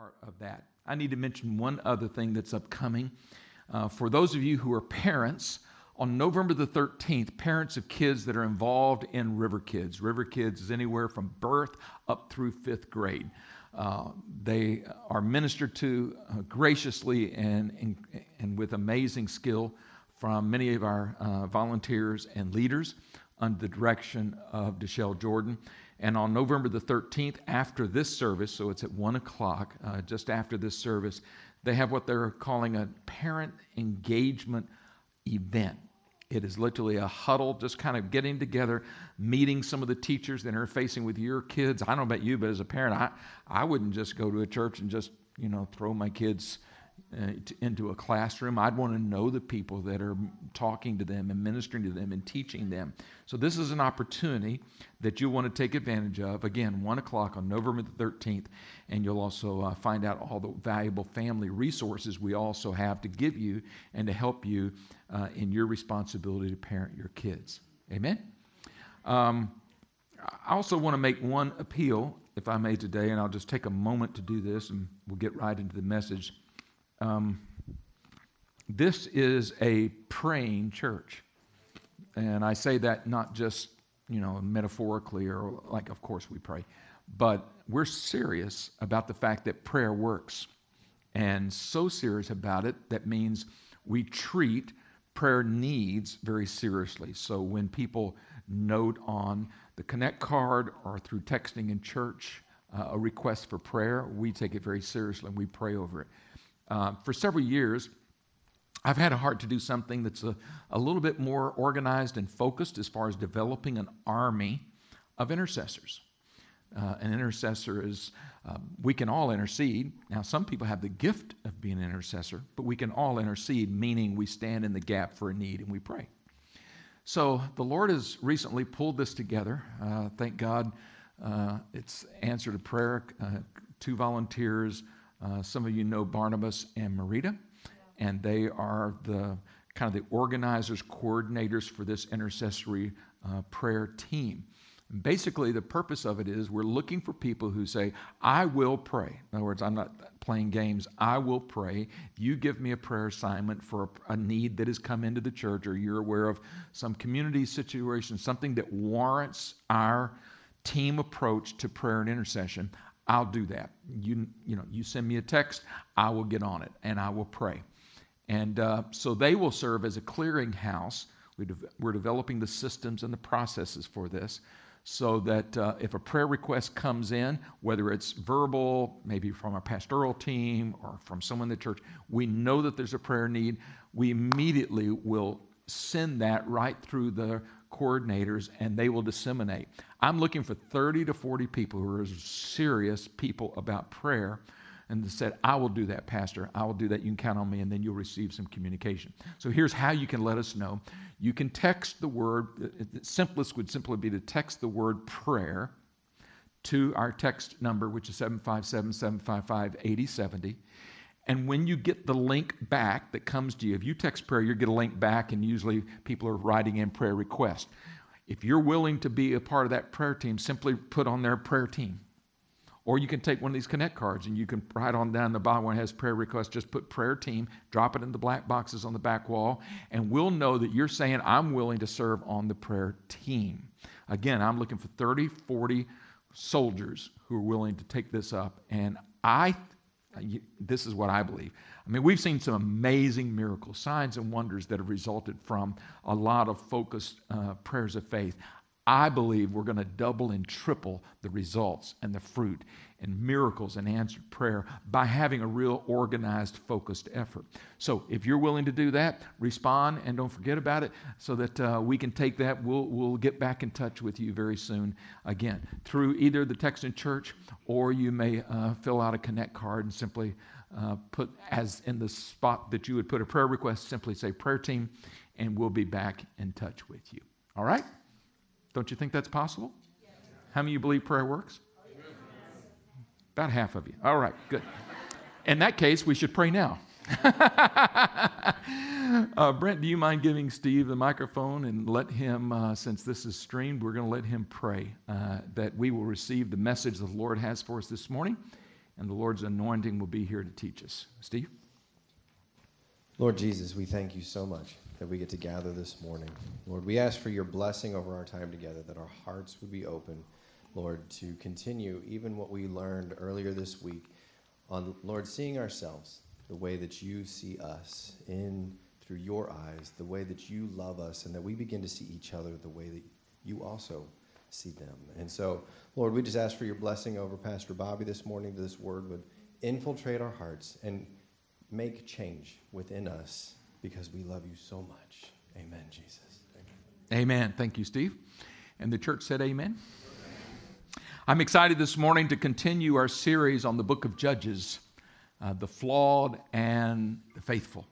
part of that. I need to mention one other thing that's upcoming. Uh, for those of you who are parents, on November the 13th, parents of kids that are involved in River Kids. River Kids is anywhere from birth up through fifth grade. Uh, they are ministered to uh, graciously and, and, and, with amazing skill from many of our uh, volunteers and leaders under the direction of Deshelle Jordan. And on November the 13th, after this service, so it's at 1 o'clock, uh, just after this service, they have what they're calling a parent engagement event. It is literally a huddle, just kind of getting together, meeting some of the teachers that are facing with your kids. I don't know about you, but as a parent, I, I wouldn't just go to a church and just, you know, throw my kids into a classroom. I'd want to know the people that are talking to them and ministering to them and teaching them. So, this is an opportunity that you'll want to take advantage of. Again, 1 o'clock on November the 13th. And you'll also uh, find out all the valuable family resources we also have to give you and to help you uh, in your responsibility to parent your kids. Amen? Um, I also want to make one appeal, if I may, today, and I'll just take a moment to do this and we'll get right into the message. Um, this is a praying church. And I say that not just, you know, metaphorically or like, of course we pray, but we're serious about the fact that prayer works. And so serious about it, that means we treat prayer needs very seriously. So when people note on the Connect card or through texting in church uh, a request for prayer, we take it very seriously and we pray over it. Uh, for several years, I've had a heart to do something that's a, a little bit more organized and focused as far as developing an army of intercessors. Uh, an intercessor is, um, we can all intercede. Now, some people have the gift of being an intercessor, but we can all intercede, meaning we stand in the gap for a need and we pray. So the Lord has recently pulled this together. Uh, thank God uh, it's answered a prayer. Uh, two volunteers uh, some of you know Barnabas and Marita, and they are the kind of the organizers, coordinators for this intercessory uh, prayer team. And basically, the purpose of it is we're looking for people who say, I will pray. In other words, I'm not playing games. I will pray. You give me a prayer assignment for a, a need that has come into the church, or you're aware of some community situation, something that warrants our team approach to prayer and intercession. I'll do that. You, you know, you send me a text, I will get on it and I will pray. And uh, so they will serve as a clearinghouse. We de- we're developing the systems and the processes for this so that uh, if a prayer request comes in, whether it's verbal, maybe from a pastoral team or from someone in the church, we know that there's a prayer need. We immediately will send that right through the coordinators and they will disseminate. I'm looking for 30 to 40 people who are serious people about prayer and said, I will do that, Pastor. I will do that. You can count on me, and then you'll receive some communication. So here's how you can let us know. You can text the word, the simplest would simply be to text the word prayer to our text number, which is 757 755 8070. And when you get the link back that comes to you, if you text prayer, you get a link back, and usually people are writing in prayer request. If you're willing to be a part of that prayer team, simply put on their prayer team. Or you can take one of these Connect cards and you can write on down the bottom it has prayer requests. just put prayer team, drop it in the black boxes on the back wall, and we'll know that you're saying, I'm willing to serve on the prayer team. Again, I'm looking for 30, 40 soldiers who are willing to take this up. And I this is what I believe. I mean, we've seen some amazing miracles, signs, and wonders that have resulted from a lot of focused uh, prayers of faith. I believe we're going to double and triple the results and the fruit and miracles and answered prayer by having a real organized, focused effort. So, if you're willing to do that, respond and don't forget about it so that uh, we can take that. We'll, we'll get back in touch with you very soon again through either the Texan church or you may uh, fill out a Connect card and simply uh, put, as in the spot that you would put a prayer request, simply say prayer team, and we'll be back in touch with you. All right? Don't you think that's possible? How many of you believe prayer works? About half of you. All right, good. In that case, we should pray now. uh, Brent, do you mind giving Steve the microphone and let him, uh, since this is streamed, we're going to let him pray uh, that we will receive the message the Lord has for us this morning and the Lord's anointing will be here to teach us. Steve? Lord Jesus, we thank you so much that we get to gather this morning. Lord, we ask for your blessing over our time together, that our hearts would be open, Lord, to continue even what we learned earlier this week on, Lord, seeing ourselves the way that you see us in through your eyes, the way that you love us, and that we begin to see each other the way that you also see them. And so, Lord, we just ask for your blessing over Pastor Bobby this morning, that this word would infiltrate our hearts and make change within us because we love you so much. Amen, Jesus. Amen. amen. Thank you, Steve. And the church said, Amen. I'm excited this morning to continue our series on the book of Judges, uh, the flawed and the faithful.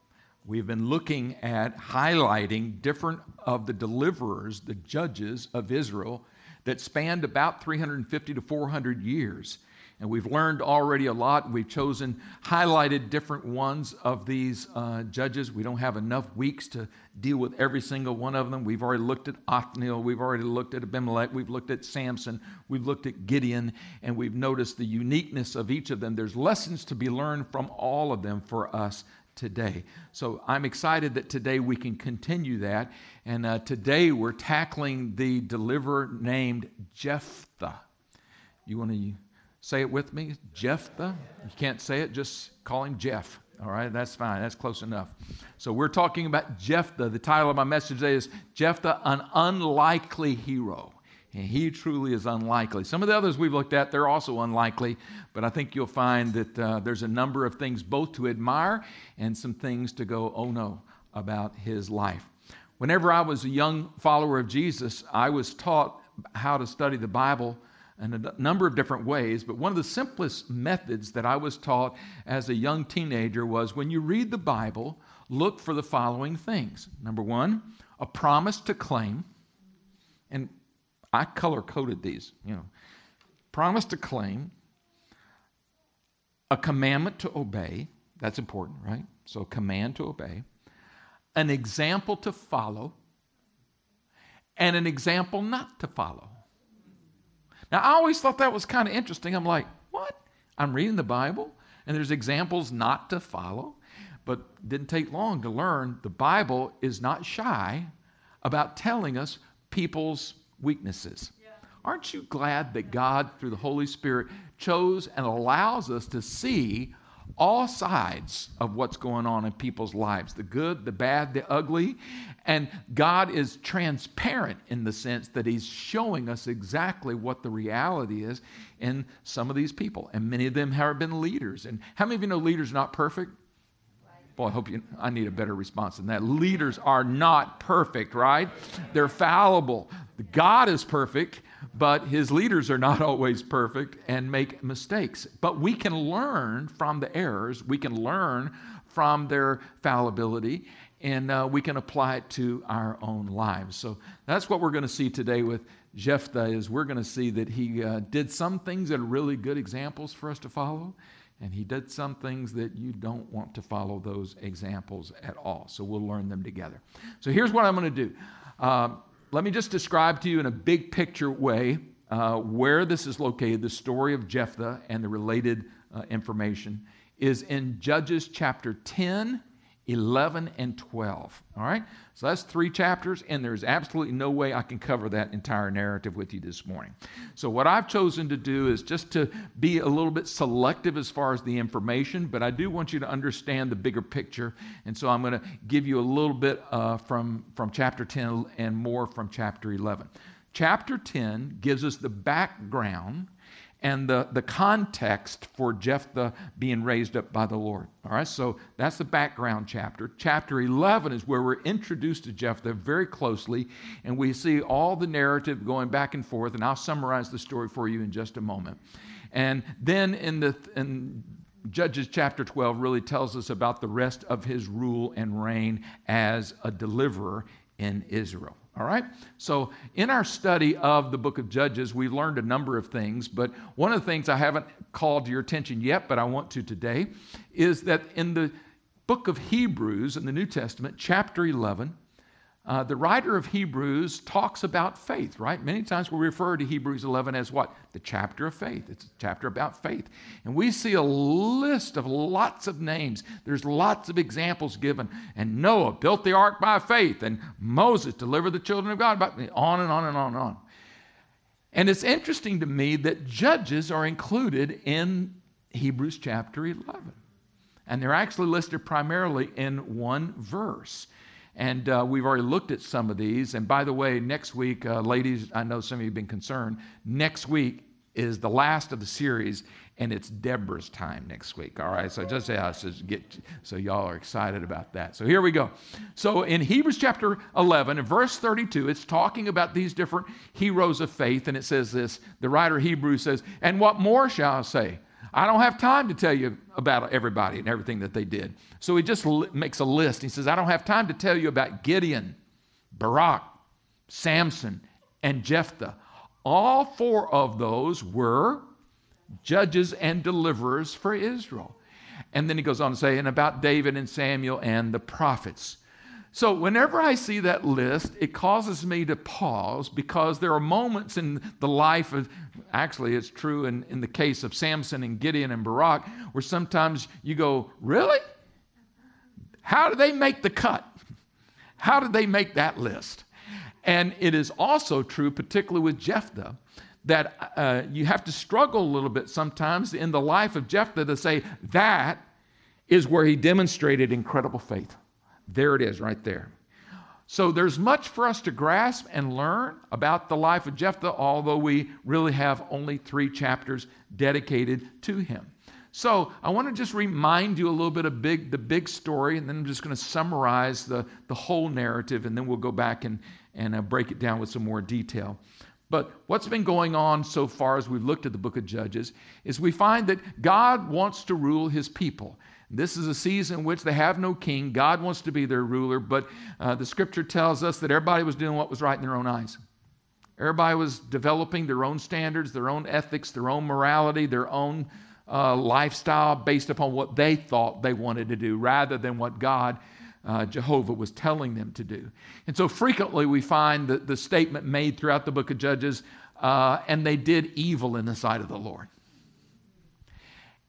We've been looking at highlighting different of the deliverers, the judges of Israel, that spanned about 350 to 400 years. And we've learned already a lot. We've chosen, highlighted different ones of these uh, judges. We don't have enough weeks to deal with every single one of them. We've already looked at Othniel. We've already looked at Abimelech. We've looked at Samson. We've looked at Gideon. And we've noticed the uniqueness of each of them. There's lessons to be learned from all of them for us today. So I'm excited that today we can continue that. And uh, today we're tackling the deliverer named Jephthah. You want to say it with me? Jephthah? You can't say it, just call him Jeff. All right, that's fine. That's close enough. So we're talking about Jephthah. The title of my message today is Jephthah, an unlikely hero. And he truly is unlikely. Some of the others we've looked at, they're also unlikely, but I think you'll find that uh, there's a number of things both to admire and some things to go, oh no, about his life. Whenever I was a young follower of Jesus, I was taught how to study the Bible in a number of different ways, but one of the simplest methods that I was taught as a young teenager was when you read the Bible, look for the following things. Number one, a promise to claim. And I color coded these, you know. Promise to claim, a commandment to obey. That's important, right? So, command to obey, an example to follow, and an example not to follow. Now, I always thought that was kind of interesting. I'm like, what? I'm reading the Bible, and there's examples not to follow. But didn't take long to learn the Bible is not shy about telling us people's weaknesses. Aren't you glad that God, through the Holy Spirit, chose and allows us to see all sides of what's going on in people's lives the good, the bad, the ugly. And God is transparent in the sense that He's showing us exactly what the reality is in some of these people. And many of them have been leaders. And how many of you know leaders are not perfect? Boy, I hope you, I need a better response than that. Leaders are not perfect, right? They're fallible. God is perfect, but his leaders are not always perfect and make mistakes. But we can learn from the errors, we can learn from their fallibility, and uh, we can apply it to our own lives. So that's what we're going to see today with Jephthah is we're going to see that he uh, did some things that are really good examples for us to follow and he did some things that you don't want to follow those examples at all. So we'll learn them together. So here's what I'm going to do. Uh, let me just describe to you in a big picture way uh, where this is located. The story of Jephthah and the related uh, information is in Judges chapter 10 11 and 12. All right? So that's three chapters, and there's absolutely no way I can cover that entire narrative with you this morning. So, what I've chosen to do is just to be a little bit selective as far as the information, but I do want you to understand the bigger picture. And so, I'm going to give you a little bit uh, from, from chapter 10 and more from chapter 11. Chapter 10 gives us the background and the, the context for Jephthah being raised up by the Lord. All right, so that's the background chapter. Chapter 11 is where we're introduced to Jephthah very closely, and we see all the narrative going back and forth, and I'll summarize the story for you in just a moment. And then in the in Judges chapter 12 really tells us about the rest of his rule and reign as a deliverer in Israel. All right? So, in our study of the book of Judges, we've learned a number of things, but one of the things I haven't called to your attention yet, but I want to today, is that in the book of Hebrews in the New Testament, chapter 11, uh, the writer of Hebrews talks about faith, right? Many times we refer to Hebrews 11 as what? The chapter of faith. It's a chapter about faith. And we see a list of lots of names. There's lots of examples given. And Noah built the ark by faith, and Moses delivered the children of God by on and on and on and on. And it's interesting to me that judges are included in Hebrews chapter 11. And they're actually listed primarily in one verse. And uh, we've already looked at some of these. And by the way, next week, uh, ladies, I know some of you have been concerned. Next week is the last of the series, and it's Deborah's time next week. All right, so just yeah, so get so y'all are excited about that. So here we go. So in Hebrews chapter 11, in verse 32, it's talking about these different heroes of faith, and it says this. The writer Hebrews says, "And what more shall I say?" I don't have time to tell you about everybody and everything that they did. So he just makes a list. He says, I don't have time to tell you about Gideon, Barak, Samson, and Jephthah. All four of those were judges and deliverers for Israel. And then he goes on to say, and about David and Samuel and the prophets. So, whenever I see that list, it causes me to pause because there are moments in the life of, actually, it's true in, in the case of Samson and Gideon and Barak, where sometimes you go, Really? How did they make the cut? How did they make that list? And it is also true, particularly with Jephthah, that uh, you have to struggle a little bit sometimes in the life of Jephthah to say that is where he demonstrated incredible faith. There it is, right there. So there's much for us to grasp and learn about the life of Jephthah, although we really have only three chapters dedicated to him. So I want to just remind you a little bit of big, the big story, and then I'm just going to summarize the, the whole narrative, and then we'll go back and, and uh, break it down with some more detail. But what's been going on so far as we've looked at the book of Judges is we find that God wants to rule his people. This is a season in which they have no king. God wants to be their ruler, but uh, the scripture tells us that everybody was doing what was right in their own eyes. Everybody was developing their own standards, their own ethics, their own morality, their own uh, lifestyle based upon what they thought they wanted to do rather than what God, uh, Jehovah, was telling them to do. And so frequently we find the, the statement made throughout the book of Judges, uh, and they did evil in the sight of the Lord.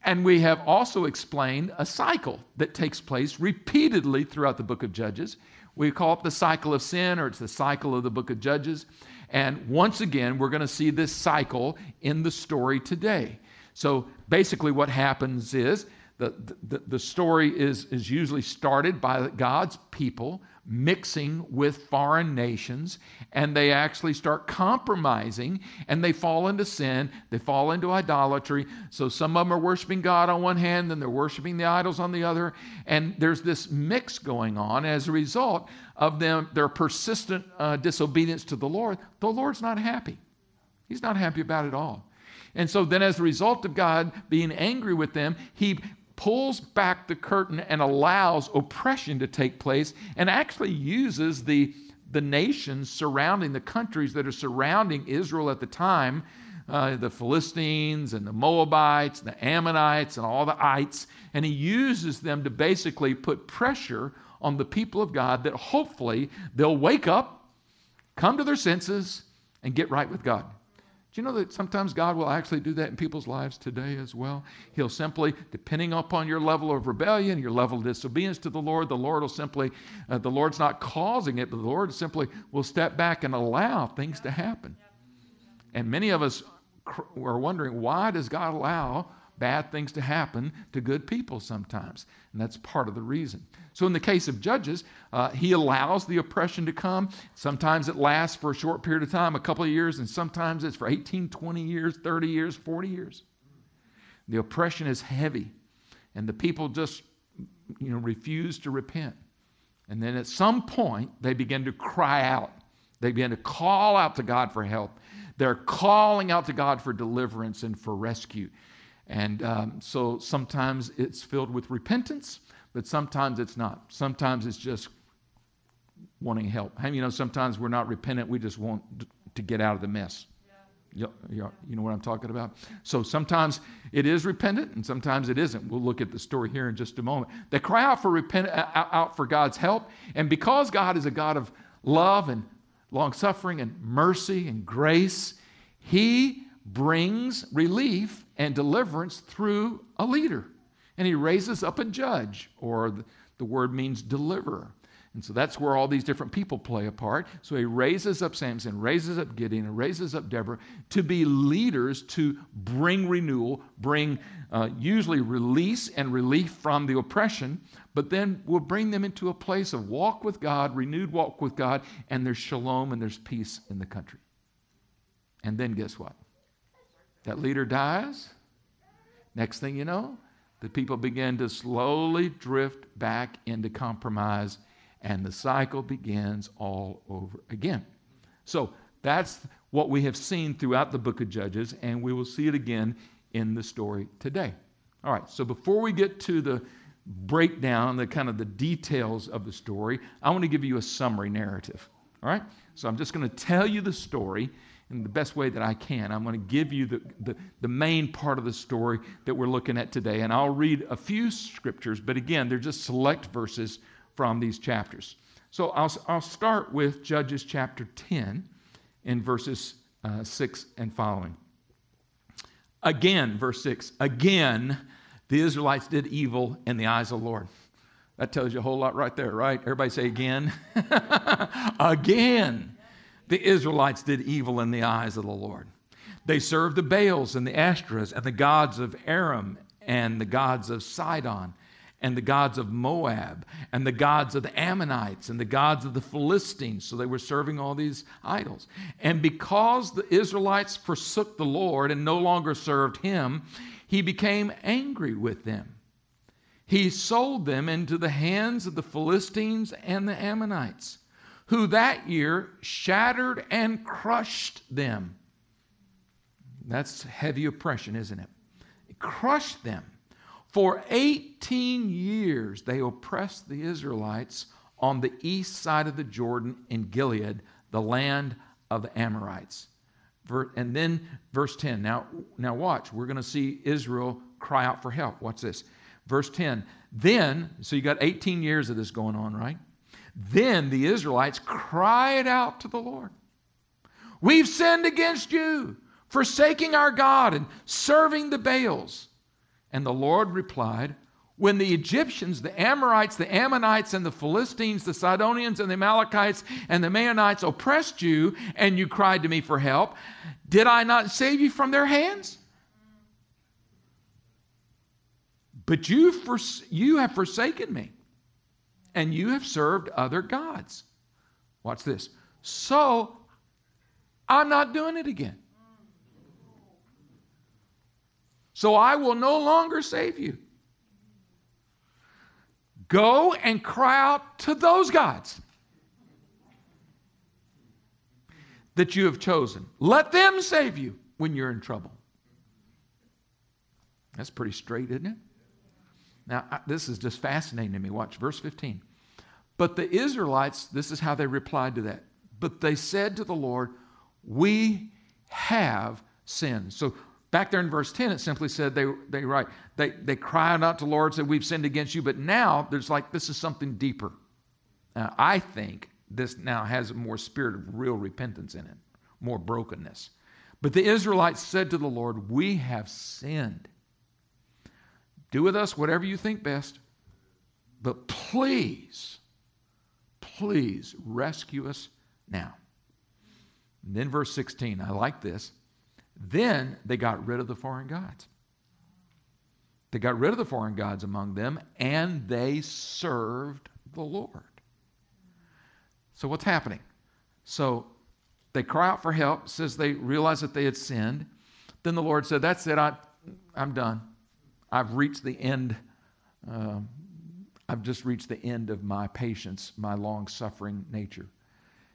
And we have also explained a cycle that takes place repeatedly throughout the book of Judges. We call it the cycle of sin, or it's the cycle of the book of Judges. And once again, we're going to see this cycle in the story today. So basically, what happens is the, the, the story is, is usually started by God's people mixing with foreign nations, and they actually start compromising and they fall into sin. They fall into idolatry. So some of them are worshiping God on one hand, then they're worshiping the idols on the other. And there's this mix going on as a result of them, their persistent uh, disobedience to the Lord. The Lord's not happy. He's not happy about it all. And so then, as a result of God being angry with them, He pulls back the curtain and allows oppression to take place and actually uses the, the nations surrounding the countries that are surrounding Israel at the time uh, the Philistines and the Moabites, and the Ammonites, and all the ites, and he uses them to basically put pressure on the people of God that hopefully they'll wake up, come to their senses, and get right with God. Do you know that sometimes God will actually do that in people's lives today as well? He'll simply, depending upon your level of rebellion, your level of disobedience to the Lord, the Lord will simply, uh, the Lord's not causing it, but the Lord simply will step back and allow things to happen. And many of us are wondering, why does God allow bad things to happen to good people sometimes. And that's part of the reason. So, in the case of Judges, uh, he allows the oppression to come. Sometimes it lasts for a short period of time, a couple of years, and sometimes it's for 18, 20 years, 30 years, 40 years. The oppression is heavy, and the people just you know, refuse to repent. And then at some point, they begin to cry out. They begin to call out to God for help. They're calling out to God for deliverance and for rescue. And um, so sometimes it's filled with repentance, but sometimes it's not. Sometimes it's just wanting help. you know, sometimes we're not repentant, we just want to get out of the mess. You, you, know what I'm talking about? So sometimes it is repentant and sometimes it isn't. We'll look at the story here in just a moment. They cry out for repent, out for God's help, and because God is a God of love and long suffering and mercy and grace, he brings relief and deliverance through a leader. And he raises up a judge, or the, the word means deliverer. And so that's where all these different people play a part. So he raises up Samson, raises up Gideon, and raises up Deborah to be leaders to bring renewal, bring uh, usually release and relief from the oppression, but then will bring them into a place of walk with God, renewed walk with God, and there's shalom and there's peace in the country. And then guess what? That leader dies. Next thing you know, the people begin to slowly drift back into compromise and the cycle begins all over again. So that's what we have seen throughout the book of Judges, and we will see it again in the story today. All right, so before we get to the breakdown, the kind of the details of the story, I want to give you a summary narrative. All right? So I'm just going to tell you the story in the best way that I can. I'm going to give you the, the, the, main part of the story that we're looking at today. And I'll read a few scriptures, but again, they're just select verses from these chapters. So I'll, I'll start with Judges chapter 10 in verses uh, 6 and following. Again, verse 6, again, the Israelites did evil in the eyes of the Lord. That tells you a whole lot right there, right? Everybody say again. again, the Israelites did evil in the eyes of the Lord. They served the Baals and the Ashtoreths and the gods of Aram and the gods of Sidon and the gods of Moab and the gods of the Ammonites and the gods of the Philistines. So they were serving all these idols. And because the Israelites forsook the Lord and no longer served him, he became angry with them. He sold them into the hands of the Philistines and the Ammonites, who that year shattered and crushed them. That's heavy oppression, isn't it? it crushed them for 18 years, they oppressed the Israelites on the east side of the Jordan in Gilead, the land of the Amorites. And then verse 10. Now, now watch. We're going to see Israel cry out for help. Watch this. Verse 10. Then, so you got 18 years of this going on, right? Then the Israelites cried out to the Lord. We've sinned against you, forsaking our God and serving the Baals. And the Lord replied, When the Egyptians, the Amorites, the Ammonites, and the Philistines, the Sidonians, and the Amalekites, and the Maonites oppressed you, and you cried to me for help, did I not save you from their hands? But you, fors- you have forsaken me, and you have served other gods. Watch this. So I'm not doing it again. So I will no longer save you. Go and cry out to those gods that you have chosen. Let them save you when you're in trouble. That's pretty straight, isn't it? Now, I, this is just fascinating to me. Watch verse 15. But the Israelites, this is how they replied to that. But they said to the Lord, We have sinned. So Back there in verse 10, it simply said they, they write, they, they cried out to the Lord, said, We've sinned against you. But now there's like, this is something deeper. Uh, I think this now has more spirit of real repentance in it, more brokenness. But the Israelites said to the Lord, We have sinned. Do with us whatever you think best, but please, please rescue us now. And then verse 16, I like this. Then they got rid of the foreign gods. They got rid of the foreign gods among them and they served the Lord. So, what's happening? So, they cry out for help, says they realize that they had sinned. Then the Lord said, That's it, I, I'm done. I've reached the end. Uh, I've just reached the end of my patience, my long suffering nature.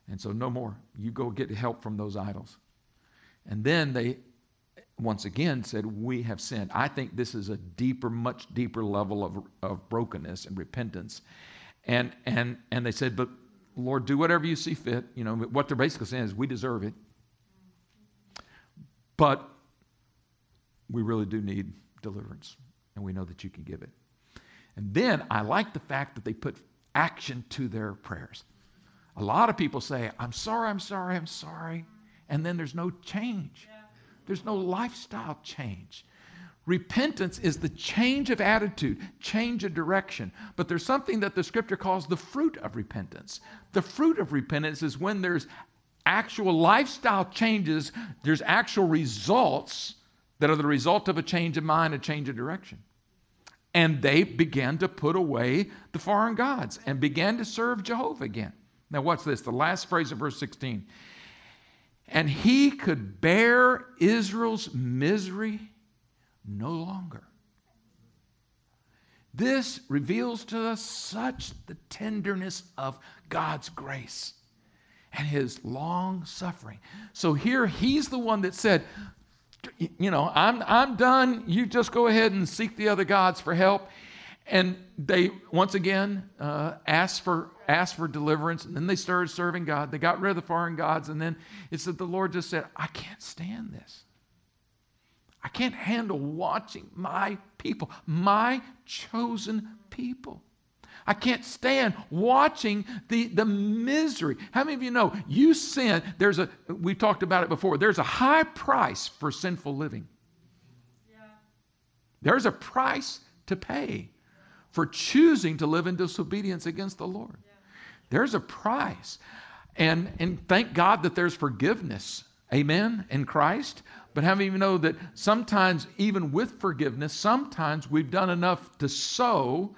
And so, no more. You go get help from those idols. And then they once again said, We have sinned. I think this is a deeper, much deeper level of, of brokenness and repentance. And, and, and they said, But Lord, do whatever you see fit. You know, what they're basically saying is, We deserve it. But we really do need deliverance, and we know that you can give it. And then I like the fact that they put action to their prayers. A lot of people say, I'm sorry, I'm sorry, I'm sorry. And then there's no change, there's no lifestyle change. Repentance is the change of attitude, change of direction. But there's something that the scripture calls the fruit of repentance. The fruit of repentance is when there's actual lifestyle changes, there's actual results that are the result of a change of mind, a change of direction. And they began to put away the foreign gods and began to serve Jehovah again. Now, watch this? The last phrase of verse 16. And he could bear Israel's misery no longer. This reveals to us such the tenderness of God's grace and his long suffering. So here he's the one that said, you know, I'm, I'm done. You just go ahead and seek the other gods for help. And they once again uh, asked for asked for deliverance, and then they started serving God. They got rid of the foreign gods, and then it said the Lord just said, "I can't stand this. I can't handle watching my people, my chosen people." I can't stand watching the, the misery. How many of you know you sin? There's a, we've talked about it before, there's a high price for sinful living. Yeah. There's a price to pay for choosing to live in disobedience against the Lord. Yeah. There's a price. And, and thank God that there's forgiveness, amen, in Christ. But how many of you know that sometimes, even with forgiveness, sometimes we've done enough to sow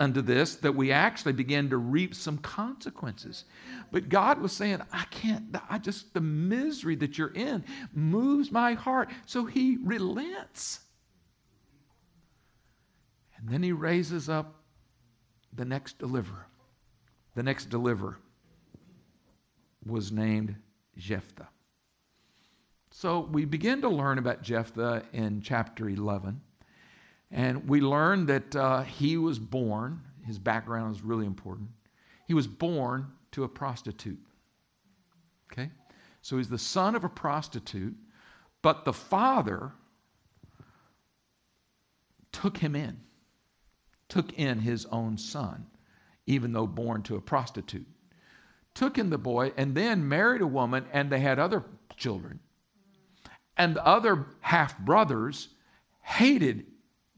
unto this that we actually begin to reap some consequences. But God was saying, I can't, I just, the misery that you're in moves my heart. So He relents. And then He raises up the next deliverer. The next deliverer was named Jephthah. So we begin to learn about Jephthah in chapter 11. And we learn that uh, he was born, his background is really important. He was born to a prostitute. Okay? So he's the son of a prostitute, but the father took him in, took in his own son, even though born to a prostitute. Took in the boy and then married a woman, and they had other children. And the other half brothers hated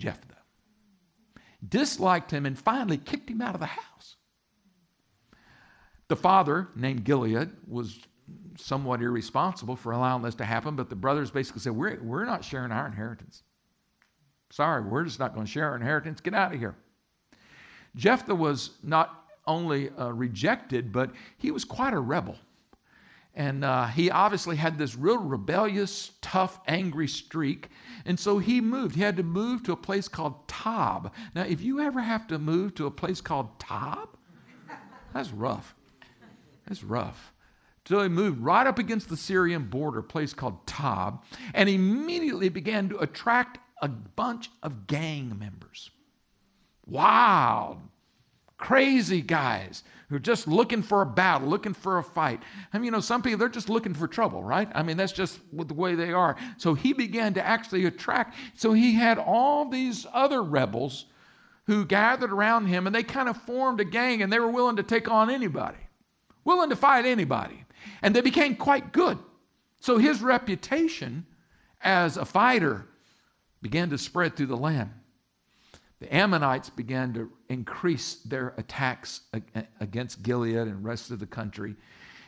Jephthah, disliked him, and finally kicked him out of the house. The father, named Gilead, was somewhat irresponsible for allowing this to happen, but the brothers basically said, We're, we're not sharing our inheritance. Sorry, we're just not going to share our inheritance. Get out of here. Jephthah was not only uh, rejected, but he was quite a rebel. And uh, he obviously had this real rebellious, tough, angry streak. And so he moved. He had to move to a place called Tob. Now, if you ever have to move to a place called Tob, that's rough. That's rough. So he moved right up against the Syrian border, a place called Tob, and immediately began to attract a bunch of gang members. Wild, crazy guys who are just looking for a battle, looking for a fight. I mean, you know, some people, they're just looking for trouble, right? I mean, that's just the way they are. So he began to actually attract. So he had all these other rebels who gathered around him and they kind of formed a gang and they were willing to take on anybody, willing to fight anybody. And they became quite good. So his reputation as a fighter began to spread through the land the Ammonites began to increase their attacks against Gilead and rest of the country.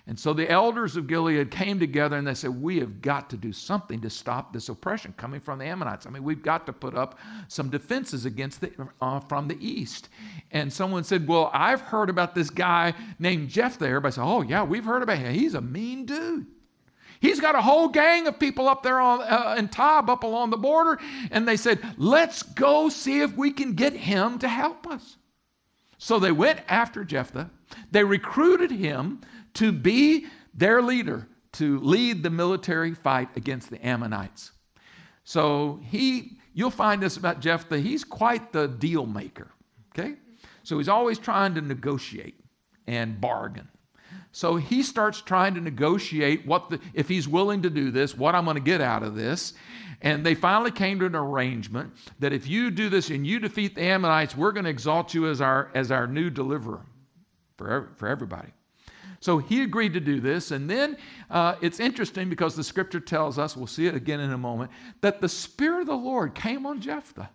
And so the elders of Gilead came together and they said, We have got to do something to stop this oppression coming from the Ammonites. I mean, we've got to put up some defenses against the, uh, from the east. And someone said, Well, I've heard about this guy named Jephthah. Everybody said, Oh, yeah, we've heard about him. He's a mean dude. He's got a whole gang of people up there on, uh, in Tob up along the border. And they said, Let's go see if we can get him to help us. So they went after Jephthah. They recruited him to be their leader, to lead the military fight against the Ammonites. So he, you'll find this about Jephthah, he's quite the deal maker. Okay? So he's always trying to negotiate and bargain. So he starts trying to negotiate what the, if he's willing to do this, what I'm going to get out of this. And they finally came to an arrangement that if you do this and you defeat the Ammonites, we're going to exalt you as our, as our new deliverer for, for everybody. So he agreed to do this. And then uh, it's interesting because the scripture tells us, we'll see it again in a moment, that the Spirit of the Lord came on Jephthah.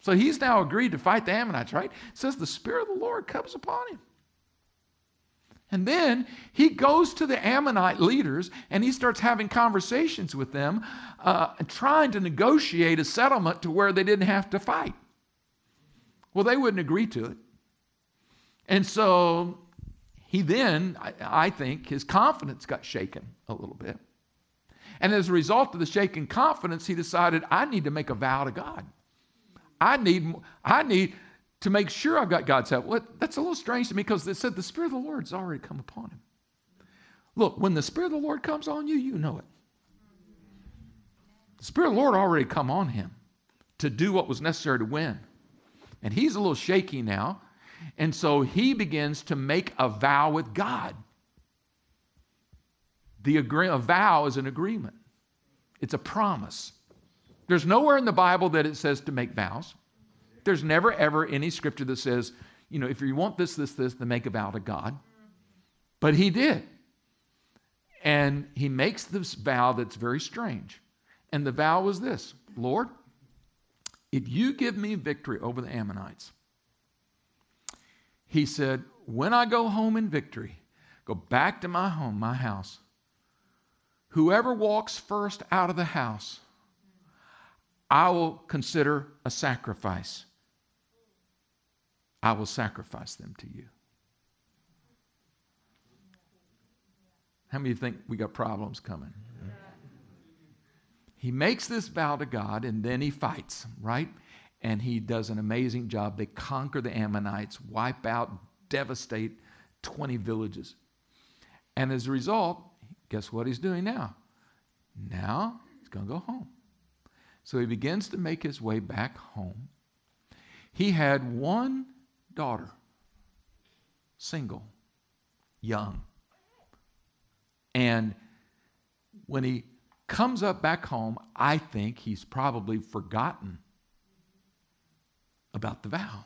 So he's now agreed to fight the Ammonites, right? It says the Spirit of the Lord comes upon him. And then he goes to the Ammonite leaders and he starts having conversations with them, uh, trying to negotiate a settlement to where they didn't have to fight. Well, they wouldn't agree to it. And so he then, I, I think, his confidence got shaken a little bit. And as a result of the shaken confidence, he decided, I need to make a vow to God. I need, I need to make sure I've got God's help. Well, that's a little strange to me because it said the Spirit of the Lord's already come upon him. Look, when the Spirit of the Lord comes on you, you know it. The Spirit of the Lord already come on him to do what was necessary to win. And he's a little shaky now. And so he begins to make a vow with God. The agree- a vow is an agreement, it's a promise. There's nowhere in the Bible that it says to make vows. There's never, ever any scripture that says, you know, if you want this, this, this, then make a vow to God. But he did. And he makes this vow that's very strange. And the vow was this Lord, if you give me victory over the Ammonites, he said, when I go home in victory, go back to my home, my house, whoever walks first out of the house, I will consider a sacrifice I will sacrifice them to you. How many of you think we got problems coming? He makes this vow to God and then he fights, right? And he does an amazing job. They conquer the Ammonites, wipe out, devastate 20 villages. And as a result, guess what he's doing now? Now he's going to go home. So he begins to make his way back home. He had one daughter, single, young. And when he comes up back home, I think he's probably forgotten about the vow.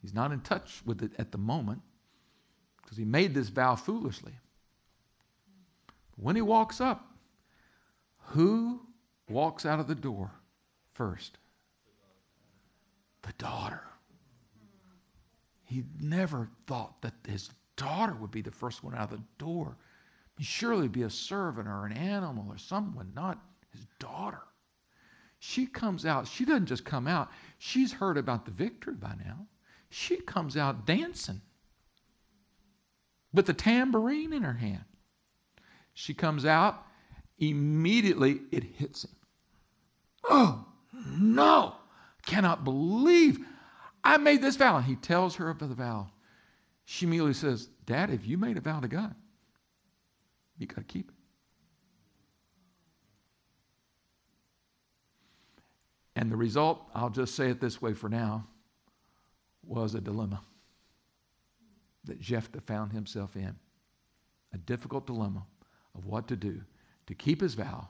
He's not in touch with it at the moment because he made this vow foolishly. When he walks up, who walks out of the door first? The daughter. He never thought that his daughter would be the first one out of the door. Surely be a servant or an animal or someone, not his daughter. She comes out. She doesn't just come out, she's heard about the victory by now. She comes out dancing with a tambourine in her hand. She comes out, immediately it hits him. Oh, no! Cannot believe I made this vow. And he tells her of the vow. She immediately says, Dad, if you made a vow to God, you got to keep it. And the result, I'll just say it this way for now, was a dilemma that Jephthah found himself in. A difficult dilemma of what to do to keep his vow.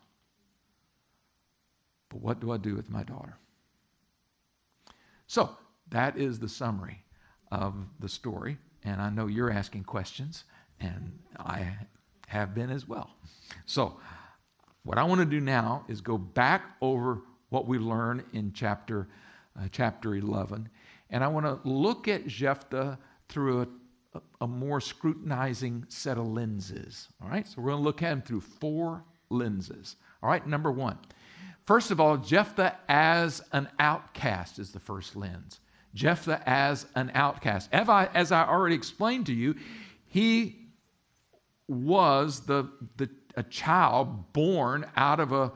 But what do I do with my daughter? So, that is the summary of the story. And I know you're asking questions, and I have been as well. So, what I want to do now is go back over what we learn in chapter, uh, chapter 11. And I want to look at Jephthah through a, a more scrutinizing set of lenses. All right? So, we're going to look at him through four lenses. All right? Number one. First of all, Jephthah as an outcast is the first lens. Jephthah as an outcast. As I, already explained to you, he was the, the, a child born out of a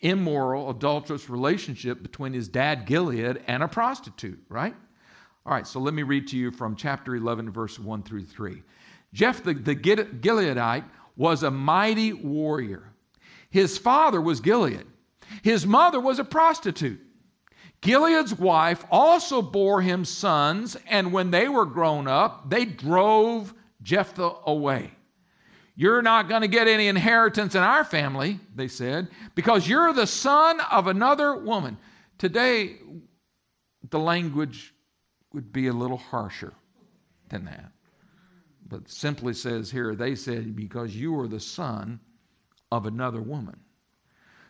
immoral, adulterous relationship between his dad Gilead and a prostitute, right? All right, so let me read to you from chapter 11, verse 1 through 3. Jephthah the Gileadite was a mighty warrior. His father was Gilead. His mother was a prostitute. Gilead's wife also bore him sons, and when they were grown up, they drove Jephthah away. You're not going to get any inheritance in our family, they said, because you're the son of another woman. Today, the language would be a little harsher than that. but simply says here, they said, Because you are the son of another woman.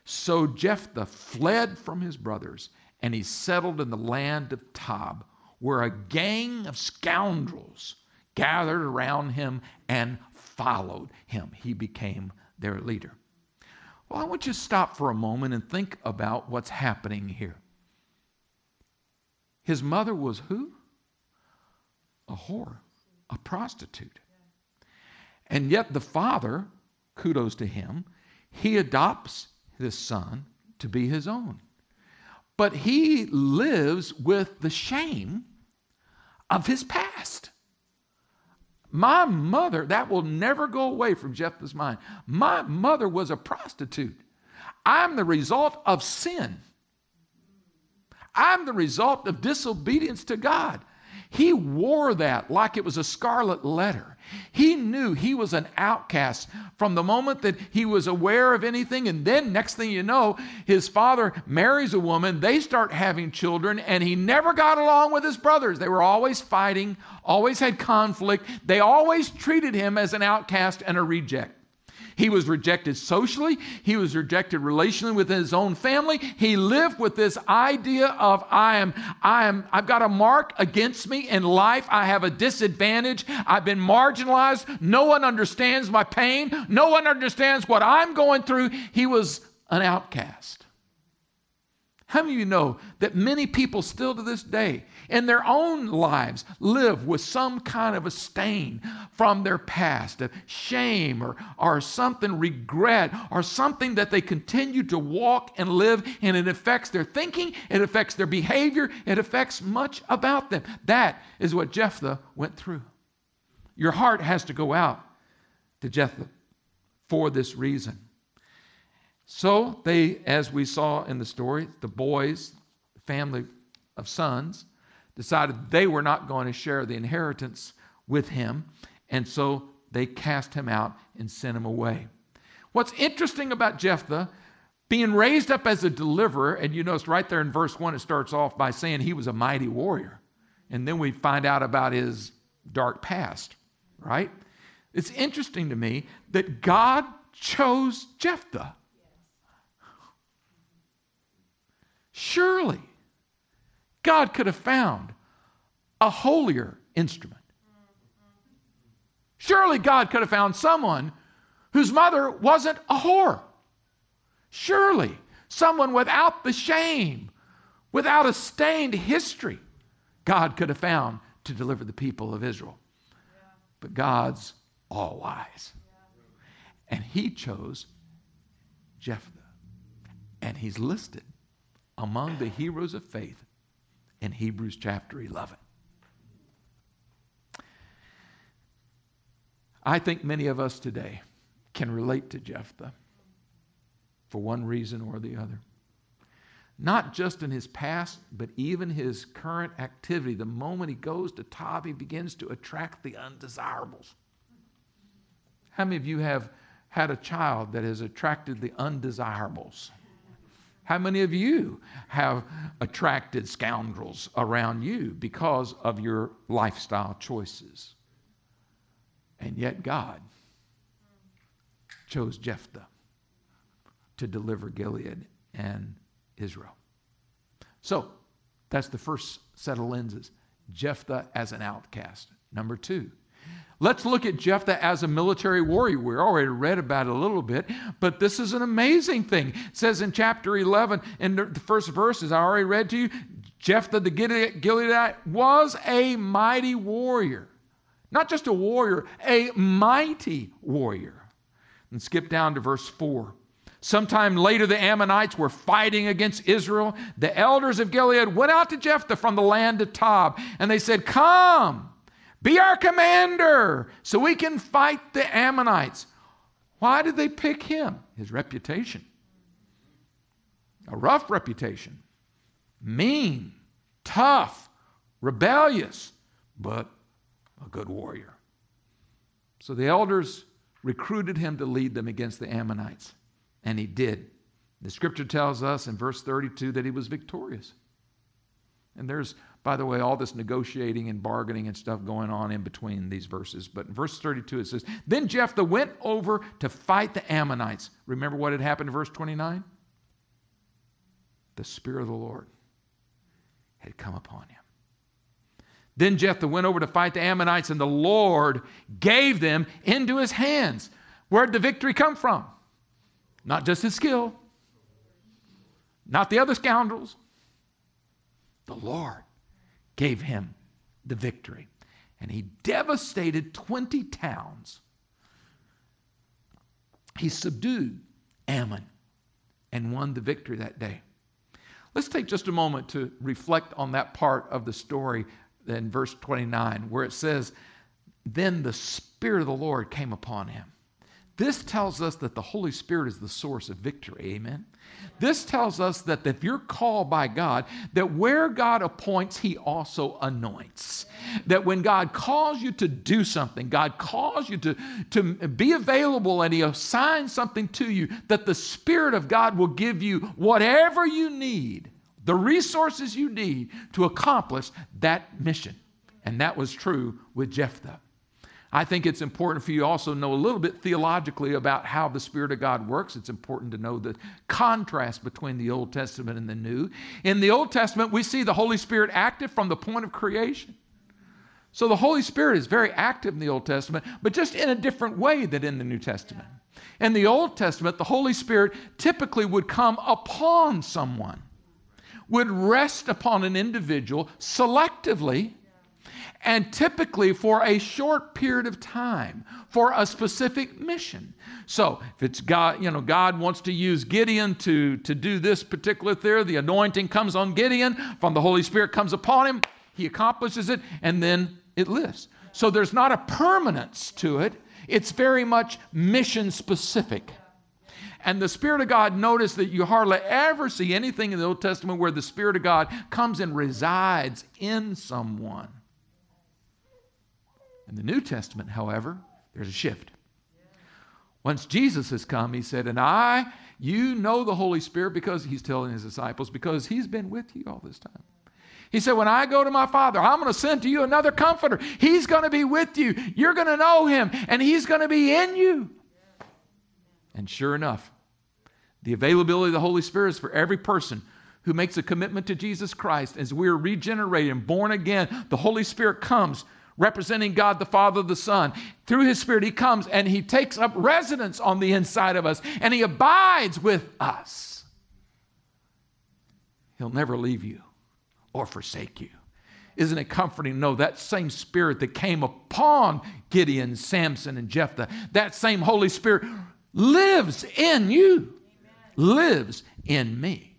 So Jephthah fled from his brothers, and he settled in the land of Tob, where a gang of scoundrels gathered around him and followed him. He became their leader. Well, I want you to stop for a moment and think about what's happening here. His mother was who? A whore, a prostitute. And yet the father, kudos to him, he adopts this son to be his own. But he lives with the shame of his past. My mother, that will never go away from Jephthah's mind. My mother was a prostitute. I'm the result of sin. I'm the result of disobedience to God. He wore that like it was a scarlet letter. He knew he was an outcast from the moment that he was aware of anything. And then, next thing you know, his father marries a woman, they start having children, and he never got along with his brothers. They were always fighting, always had conflict. They always treated him as an outcast and a reject. He was rejected socially. He was rejected relationally within his own family. He lived with this idea of I am, I am, I've got a mark against me in life. I have a disadvantage. I've been marginalized. No one understands my pain. No one understands what I'm going through. He was an outcast. How many of you know that many people still to this day in their own lives live with some kind of a stain from their past, of shame or, or something, regret, or something that they continue to walk and live, and it affects their thinking, it affects their behavior, it affects much about them. That is what Jephthah went through. Your heart has to go out to Jephthah for this reason. So they, as we saw in the story, the boys, family of sons, decided they were not going to share the inheritance with him. And so they cast him out and sent him away. What's interesting about Jephthah, being raised up as a deliverer, and you notice right there in verse 1, it starts off by saying he was a mighty warrior. And then we find out about his dark past, right? It's interesting to me that God chose Jephthah. Surely God could have found a holier instrument. Surely God could have found someone whose mother wasn't a whore. Surely someone without the shame, without a stained history, God could have found to deliver the people of Israel. But God's all wise. And he chose Jephthah. And he's listed among the heroes of faith in Hebrews chapter 11. I think many of us today can relate to Jephthah for one reason or the other. Not just in his past, but even his current activity. The moment he goes to Tob, he begins to attract the undesirables. How many of you have had a child that has attracted the undesirables? How many of you have attracted scoundrels around you because of your lifestyle choices? And yet, God chose Jephthah to deliver Gilead and Israel. So, that's the first set of lenses. Jephthah as an outcast. Number two, Let's look at Jephthah as a military warrior. We already read about it a little bit, but this is an amazing thing. It says in chapter 11, in the first verses, I already read to you, Jephthah the Gileadite was a mighty warrior. Not just a warrior, a mighty warrior. And skip down to verse 4. Sometime later, the Ammonites were fighting against Israel. The elders of Gilead went out to Jephthah from the land of Tob, and they said, Come be our commander so we can fight the Ammonites. Why did they pick him? His reputation. A rough reputation. Mean, tough, rebellious, but a good warrior. So the elders recruited him to lead them against the Ammonites, and he did. The scripture tells us in verse 32 that he was victorious. And there's, by the way, all this negotiating and bargaining and stuff going on in between these verses. But in verse 32, it says, Then Jephthah went over to fight the Ammonites. Remember what had happened in verse 29? The Spirit of the Lord had come upon him. Then Jephthah went over to fight the Ammonites, and the Lord gave them into his hands. Where'd the victory come from? Not just his skill, not the other scoundrels. The Lord gave him the victory. And he devastated 20 towns. He subdued Ammon and won the victory that day. Let's take just a moment to reflect on that part of the story in verse 29, where it says, Then the Spirit of the Lord came upon him. This tells us that the Holy Spirit is the source of victory. Amen. This tells us that if you're called by God, that where God appoints, He also anoints. That when God calls you to do something, God calls you to, to be available and He assigns something to you, that the Spirit of God will give you whatever you need, the resources you need to accomplish that mission. And that was true with Jephthah. I think it's important for you also know a little bit theologically about how the Spirit of God works. It's important to know the contrast between the Old Testament and the New. In the Old Testament, we see the Holy Spirit active from the point of creation. So the Holy Spirit is very active in the Old Testament, but just in a different way than in the New Testament. In the Old Testament, the Holy Spirit typically would come upon someone, would rest upon an individual selectively and typically for a short period of time for a specific mission. So if it's God, you know, God wants to use Gideon to, to do this particular thing, the anointing comes on Gideon, from the Holy Spirit comes upon him, he accomplishes it, and then it lifts. So there's not a permanence to it, it's very much mission specific. And the Spirit of God, notice that you hardly ever see anything in the Old Testament where the Spirit of God comes and resides in someone. In the New Testament, however, there's a shift. Once Jesus has come, he said, And I, you know the Holy Spirit because he's telling his disciples, because he's been with you all this time. He said, When I go to my Father, I'm going to send to you another comforter. He's going to be with you. You're going to know him, and he's going to be in you. And sure enough, the availability of the Holy Spirit is for every person who makes a commitment to Jesus Christ. As we're regenerated and born again, the Holy Spirit comes representing God the Father, the Son. Through His Spirit, He comes and He takes up residence on the inside of us and He abides with us. He'll never leave you or forsake you. Isn't it comforting to know that same Spirit that came upon Gideon, Samson, and Jephthah, that same Holy Spirit lives in you, lives in me.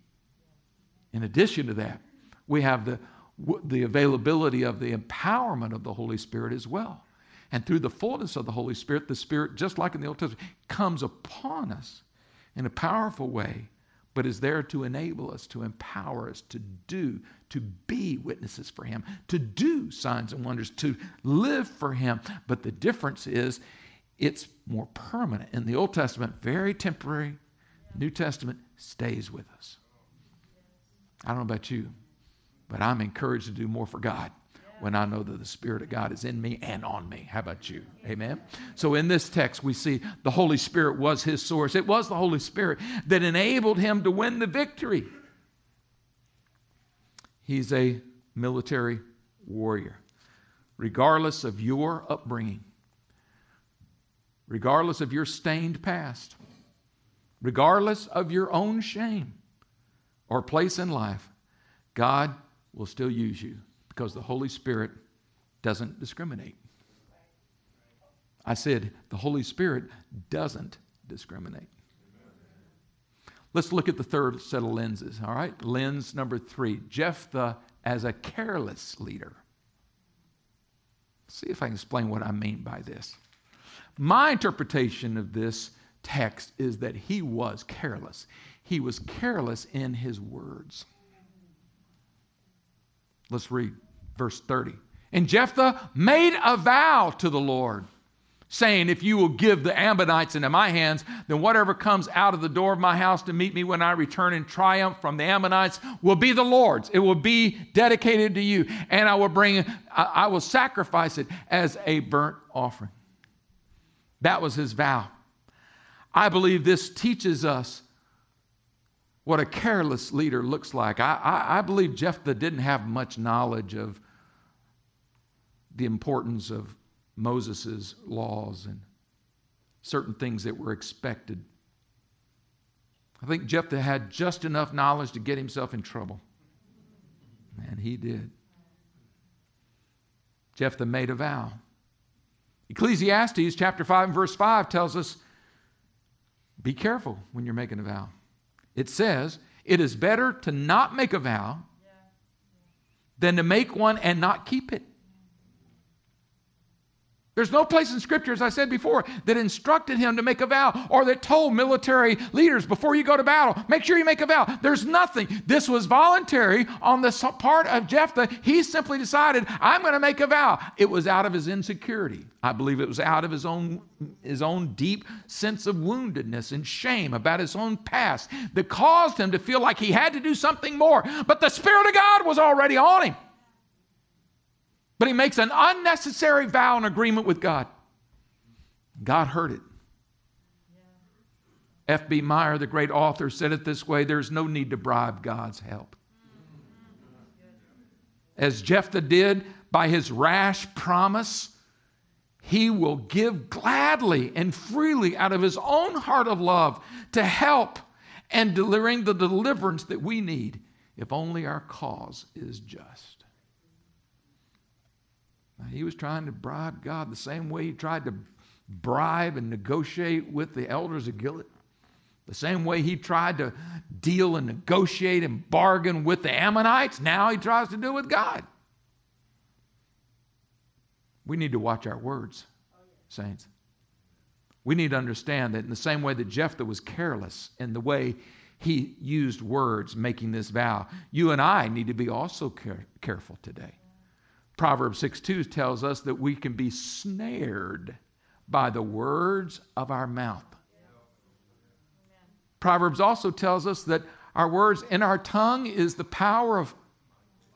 In addition to that, we have the the availability of the empowerment of the Holy Spirit as well. And through the fullness of the Holy Spirit, the Spirit, just like in the Old Testament, comes upon us in a powerful way, but is there to enable us, to empower us to do, to be witnesses for Him, to do signs and wonders, to live for Him. But the difference is it's more permanent. In the Old Testament, very temporary. New Testament stays with us. I don't know about you. But I'm encouraged to do more for God when I know that the Spirit of God is in me and on me. How about you? Amen. So in this text, we see the Holy Spirit was his source. It was the Holy Spirit that enabled him to win the victory. He's a military warrior. Regardless of your upbringing, regardless of your stained past, regardless of your own shame or place in life, God will still use you because the Holy Spirit doesn't discriminate. I said, the Holy Spirit doesn't discriminate. Let's look at the third set of lenses, all right? Lens number three Jephthah as a careless leader. See if I can explain what I mean by this. My interpretation of this text is that he was careless. He was careless in his words. Let's read verse 30. And Jephthah made a vow to the Lord, saying, If you will give the Ammonites into my hands, then whatever comes out of the door of my house to meet me when I return in triumph from the Ammonites will be the Lord's. It will be dedicated to you, and I will bring, I will sacrifice it as a burnt offering. That was his vow. I believe this teaches us what a careless leader looks like. I, I, I believe Jephthah didn't have much knowledge of the importance of Moses' laws and certain things that were expected. I think Jephthah had just enough knowledge to get himself in trouble. And he did. Jephthah made a vow. Ecclesiastes chapter 5 and verse 5 tells us be careful when you're making a vow. It says, It is better to not make a vow than to make one and not keep it. There's no place in Scripture, as I said before, that instructed him to make a vow or that told military leaders before you go to battle, make sure you make a vow. There's nothing. This was voluntary on the part of Jephthah. He simply decided, I'm going to make a vow. It was out of his insecurity. I believe it was out of his own, his own deep sense of woundedness and shame about his own past that caused him to feel like he had to do something more. But the Spirit of God was already on him. But he makes an unnecessary vow and agreement with God. God heard it. F.B. Meyer, the great author, said it this way there's no need to bribe God's help. As Jephthah did by his rash promise, he will give gladly and freely out of his own heart of love to help and delivering the deliverance that we need if only our cause is just. He was trying to bribe God the same way he tried to bribe and negotiate with the elders of Gilead. The same way he tried to deal and negotiate and bargain with the Ammonites, now he tries to do with God. We need to watch our words, saints. We need to understand that in the same way that Jephthah was careless in the way he used words making this vow, you and I need to be also care- careful today. Proverbs 6 2 tells us that we can be snared by the words of our mouth. Proverbs also tells us that our words in our tongue is the power of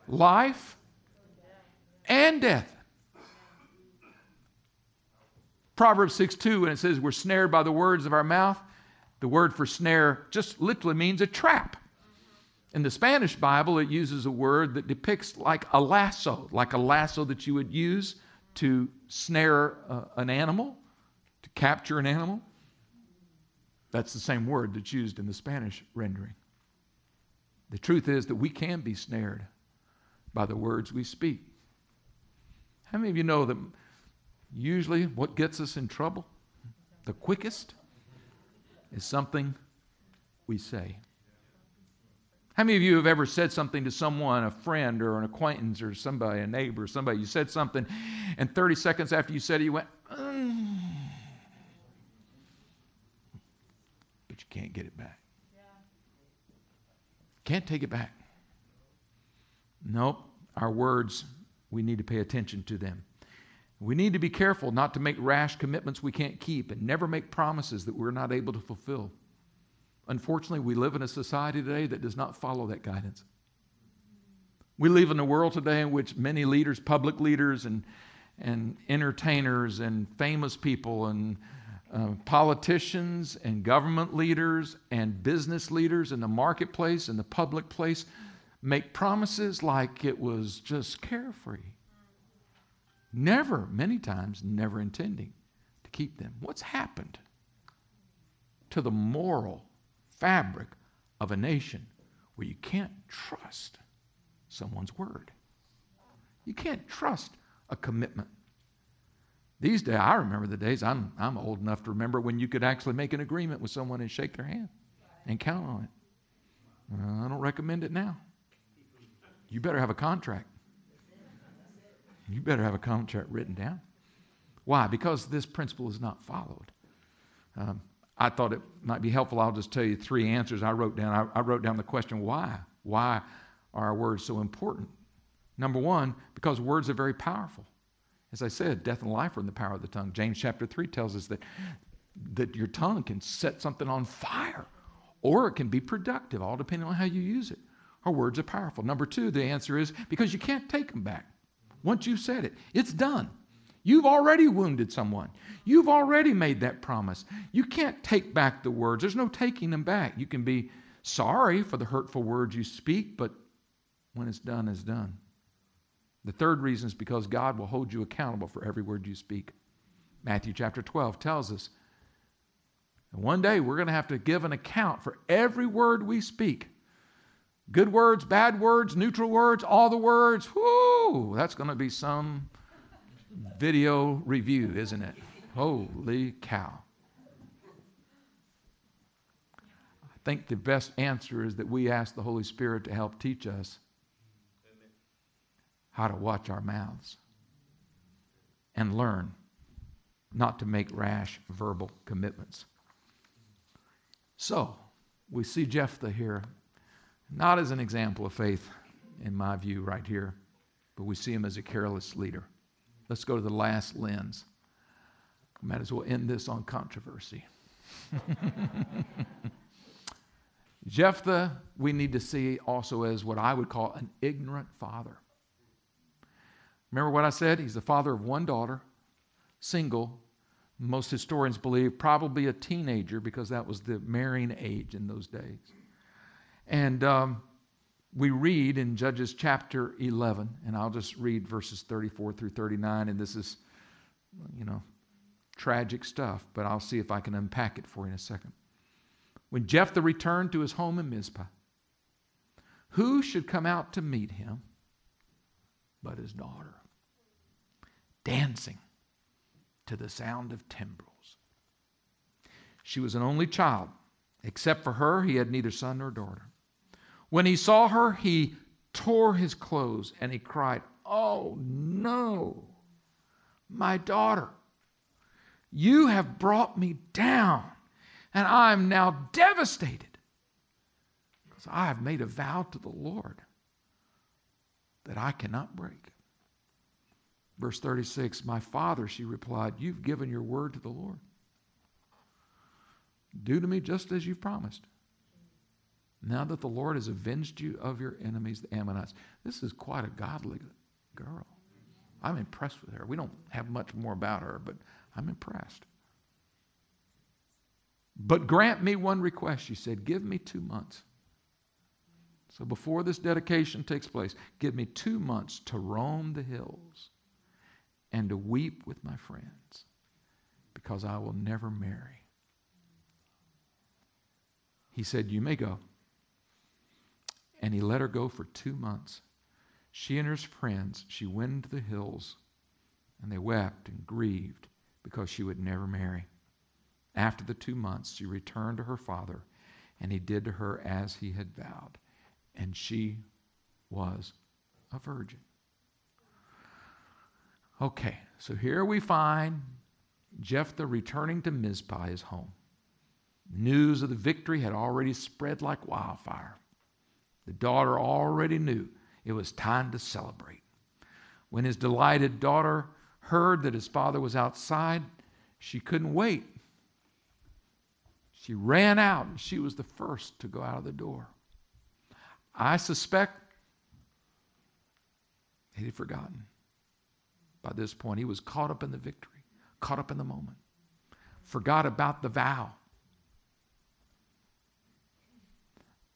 life and death. Proverbs 6 2, and it says, We're snared by the words of our mouth. The word for snare just literally means a trap. In the Spanish Bible, it uses a word that depicts like a lasso, like a lasso that you would use to snare uh, an animal, to capture an animal. That's the same word that's used in the Spanish rendering. The truth is that we can be snared by the words we speak. How many of you know that usually what gets us in trouble the quickest is something we say? How many of you have ever said something to someone, a friend or an acquaintance or somebody, a neighbor, or somebody? You said something, and 30 seconds after you said it, you went, mm. but you can't get it back. Can't take it back. Nope. Our words, we need to pay attention to them. We need to be careful not to make rash commitments we can't keep and never make promises that we're not able to fulfill. Unfortunately, we live in a society today that does not follow that guidance. We live in a world today in which many leaders, public leaders, and, and entertainers, and famous people, and uh, politicians, and government leaders, and business leaders in the marketplace and the public place make promises like it was just carefree. Never, many times, never intending to keep them. What's happened to the moral fabric of a nation where you can't trust someone's word. You can't trust a commitment. These days, I remember the days, I'm, I'm old enough to remember when you could actually make an agreement with someone and shake their hand and count on it. Uh, I don't recommend it now. You better have a contract. You better have a contract written down. Why? Because this principle is not followed. Um, I thought it might be helpful. I'll just tell you three answers I wrote down. I, I wrote down the question why? Why are our words so important? Number one, because words are very powerful. As I said, death and life are in the power of the tongue. James chapter 3 tells us that, that your tongue can set something on fire or it can be productive, all depending on how you use it. Our words are powerful. Number two, the answer is because you can't take them back. Once you've said it, it's done. You've already wounded someone. You've already made that promise. You can't take back the words. There's no taking them back. You can be sorry for the hurtful words you speak, but when it's done, it's done. The third reason is because God will hold you accountable for every word you speak. Matthew chapter 12 tells us and one day we're going to have to give an account for every word we speak. Good words, bad words, neutral words, all the words. Whoo, that's going to be some video review, isn't it? Holy cow. I think the best answer is that we ask the Holy Spirit to help teach us how to watch our mouths and learn not to make rash verbal commitments. So, we see Jephthah here, not as an example of faith, in my view, right here, but we see him as a careless leader. Let's go to the last lens. Might as well end this on controversy. Jephthah, we need to see also as what I would call an ignorant father. Remember what I said? He's the father of one daughter, single. Most historians believe probably a teenager because that was the marrying age in those days. And um, we read in Judges chapter 11, and I'll just read verses 34 through 39, and this is, you know, tragic stuff, but I'll see if I can unpack it for you in a second. When Jephthah returned to his home in Mizpah, who should come out to meet him but his daughter, dancing to the sound of timbrels? She was an only child. Except for her, he had neither son nor daughter. When he saw her, he tore his clothes and he cried, Oh no, my daughter, you have brought me down, and I am now devastated because I have made a vow to the Lord that I cannot break. Verse 36 My father, she replied, You've given your word to the Lord. Do to me just as you've promised. Now that the Lord has avenged you of your enemies, the Ammonites. This is quite a godly girl. I'm impressed with her. We don't have much more about her, but I'm impressed. But grant me one request, she said. Give me two months. So before this dedication takes place, give me two months to roam the hills and to weep with my friends because I will never marry. He said, You may go. And he let her go for two months. She and her friends, she went into the hills, and they wept and grieved because she would never marry. After the two months, she returned to her father, and he did to her as he had vowed, and she was a virgin. Okay, so here we find Jephthah returning to Mizpah, his home. News of the victory had already spread like wildfire. The daughter already knew it was time to celebrate. When his delighted daughter heard that his father was outside, she couldn't wait. She ran out and she was the first to go out of the door. I suspect he had forgotten. By this point, he was caught up in the victory, caught up in the moment, forgot about the vow.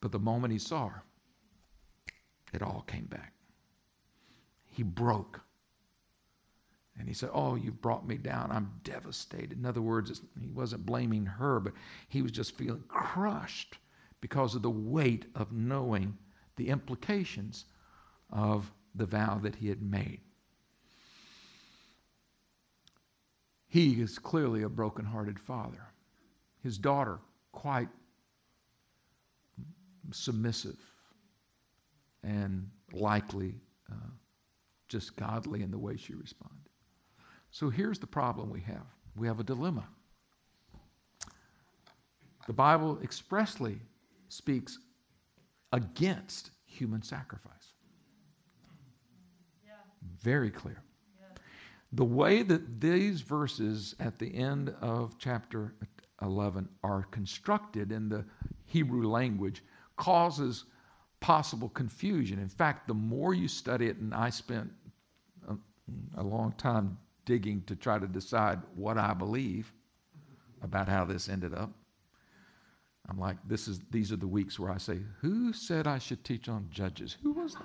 But the moment he saw her, it all came back. He broke. And he said, Oh, you've brought me down. I'm devastated. In other words, he wasn't blaming her, but he was just feeling crushed because of the weight of knowing the implications of the vow that he had made. He is clearly a broken-hearted father. His daughter, quite submissive and likely uh, just godly in the way she responded. So here's the problem we have we have a dilemma. The Bible expressly speaks against human sacrifice. Yeah. Very clear. Yeah. The way that these verses at the end of chapter 11 are constructed in the Hebrew language causes possible confusion. In fact, the more you study it, and I spent a, a long time digging to try to decide what I believe about how this ended up. I'm like, this is these are the weeks where I say, who said I should teach on judges? Who was that?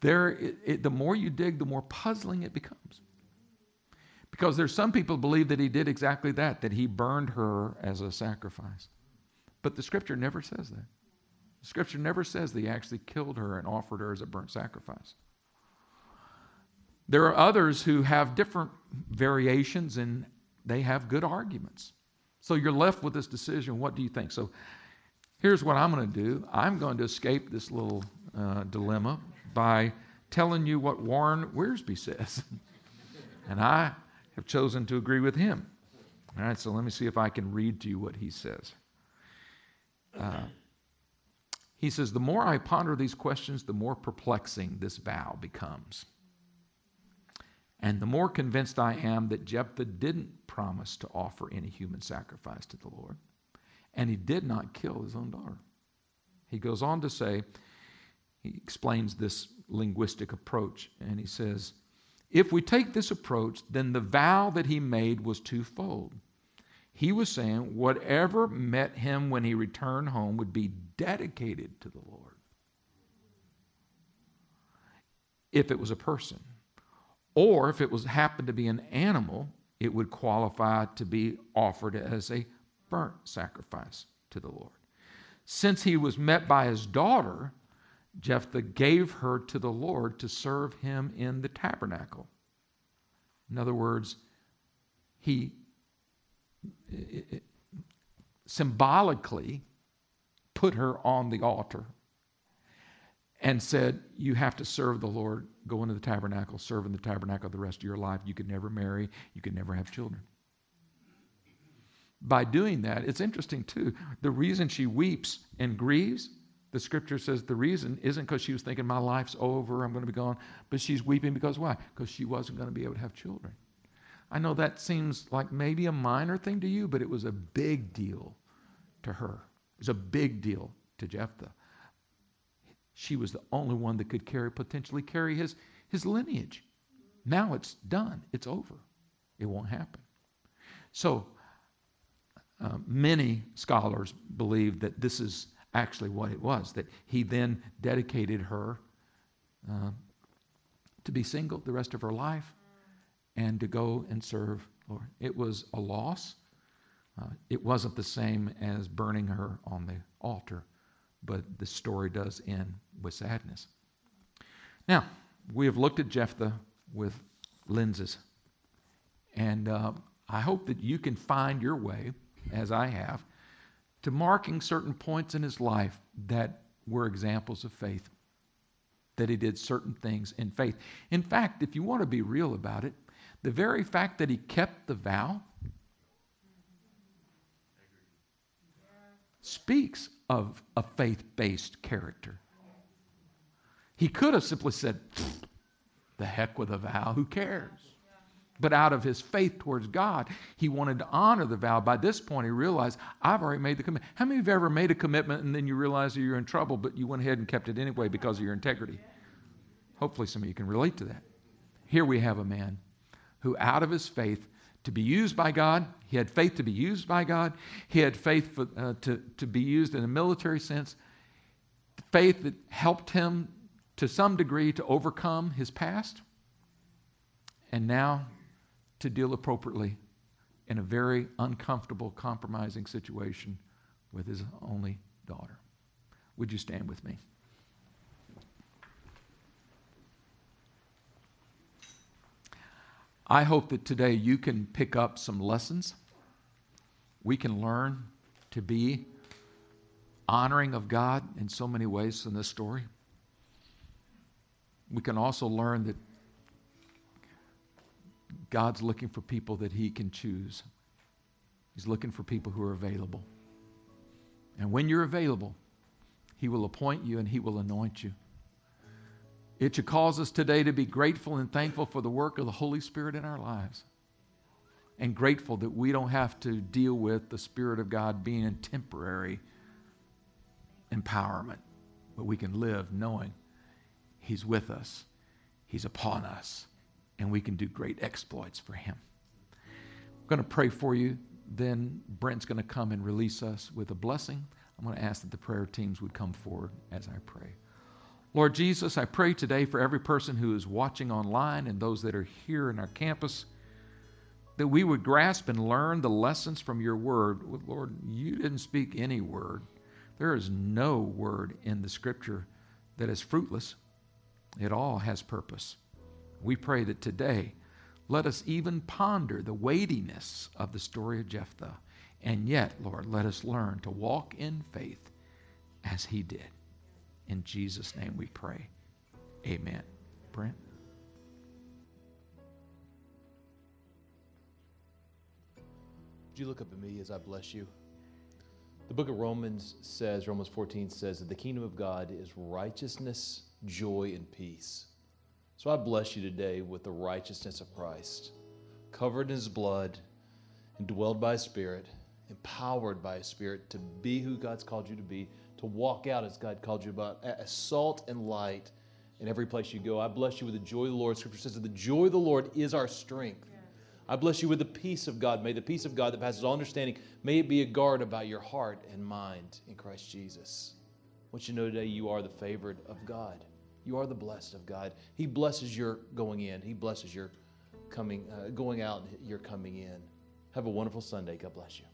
there, it, it, the more you dig, the more puzzling it becomes. Because there's some people believe that he did exactly that, that he burned her as a sacrifice. But the scripture never says that. The scripture never says that he actually killed her and offered her as a burnt sacrifice. There are others who have different variations and they have good arguments. So you're left with this decision. What do you think? So here's what I'm going to do I'm going to escape this little uh, dilemma by telling you what Warren Wiersbe says. and I have chosen to agree with him. All right, so let me see if I can read to you what he says. Uh, he says, The more I ponder these questions, the more perplexing this vow becomes. And the more convinced I am that Jephthah didn't promise to offer any human sacrifice to the Lord, and he did not kill his own daughter. He goes on to say, he explains this linguistic approach, and he says, If we take this approach, then the vow that he made was twofold. He was saying whatever met him when he returned home would be dedicated to the Lord. If it was a person. Or if it was happened to be an animal, it would qualify to be offered as a burnt sacrifice to the Lord. Since he was met by his daughter, Jephthah gave her to the Lord to serve him in the tabernacle. In other words, he symbolically put her on the altar and said, You have to serve the Lord, go into the tabernacle, serve in the tabernacle the rest of your life. You could never marry, you could never have children. By doing that, it's interesting too. The reason she weeps and grieves, the scripture says the reason isn't because she was thinking, My life's over, I'm going to be gone, but she's weeping because why? Because she wasn't going to be able to have children. I know that seems like maybe a minor thing to you, but it was a big deal to her. It was a big deal to Jephthah. She was the only one that could carry, potentially carry his, his lineage. Now it's done. It's over. It won't happen. So uh, many scholars believe that this is actually what it was, that he then dedicated her uh, to be single the rest of her life and to go and serve Lord. It was a loss. Uh, it wasn't the same as burning her on the altar but the story does end with sadness. Now, we have looked at Jephthah with lenses, and uh, I hope that you can find your way, as I have, to marking certain points in his life that were examples of faith, that he did certain things in faith. In fact, if you want to be real about it, the very fact that he kept the vow speaks of a faith based character. He could have simply said, The heck with a vow, who cares? But out of his faith towards God, he wanted to honor the vow. By this point, he realized, I've already made the commitment. How many of you have ever made a commitment and then you realize that you're in trouble, but you went ahead and kept it anyway because of your integrity? Hopefully, some of you can relate to that. Here we have a man who, out of his faith, to be used by God. He had faith to be used by God. He had faith for, uh, to, to be used in a military sense. Faith that helped him to some degree to overcome his past. And now to deal appropriately in a very uncomfortable, compromising situation with his only daughter. Would you stand with me? I hope that today you can pick up some lessons. We can learn to be honoring of God in so many ways in this story. We can also learn that God's looking for people that He can choose. He's looking for people who are available. And when you're available, He will appoint you and He will anoint you. It should cause us today to be grateful and thankful for the work of the Holy Spirit in our lives. And grateful that we don't have to deal with the Spirit of God being in temporary empowerment, but we can live knowing He's with us, He's upon us, and we can do great exploits for Him. I'm going to pray for you. Then Brent's going to come and release us with a blessing. I'm going to ask that the prayer teams would come forward as I pray. Lord Jesus, I pray today for every person who is watching online and those that are here in our campus that we would grasp and learn the lessons from your word. Lord, you didn't speak any word. There is no word in the scripture that is fruitless, it all has purpose. We pray that today, let us even ponder the weightiness of the story of Jephthah. And yet, Lord, let us learn to walk in faith as he did. In Jesus' name we pray. Amen. Brent? Would you look up at me as I bless you? The book of Romans says, Romans 14 says that the kingdom of God is righteousness, joy, and peace. So I bless you today with the righteousness of Christ, covered in his blood, and dwelled by his spirit, empowered by his spirit to be who God's called you to be, to walk out as God called you about, as salt and light in every place you go. I bless you with the joy of the Lord. Scripture says that the joy of the Lord is our strength. I bless you with the peace of God. May the peace of God that passes all understanding, may it be a guard about your heart and mind in Christ Jesus. I want you to know today you are the favored of God. You are the blessed of God. He blesses your going in. He blesses your coming, uh, going out. Your coming in. Have a wonderful Sunday. God bless you.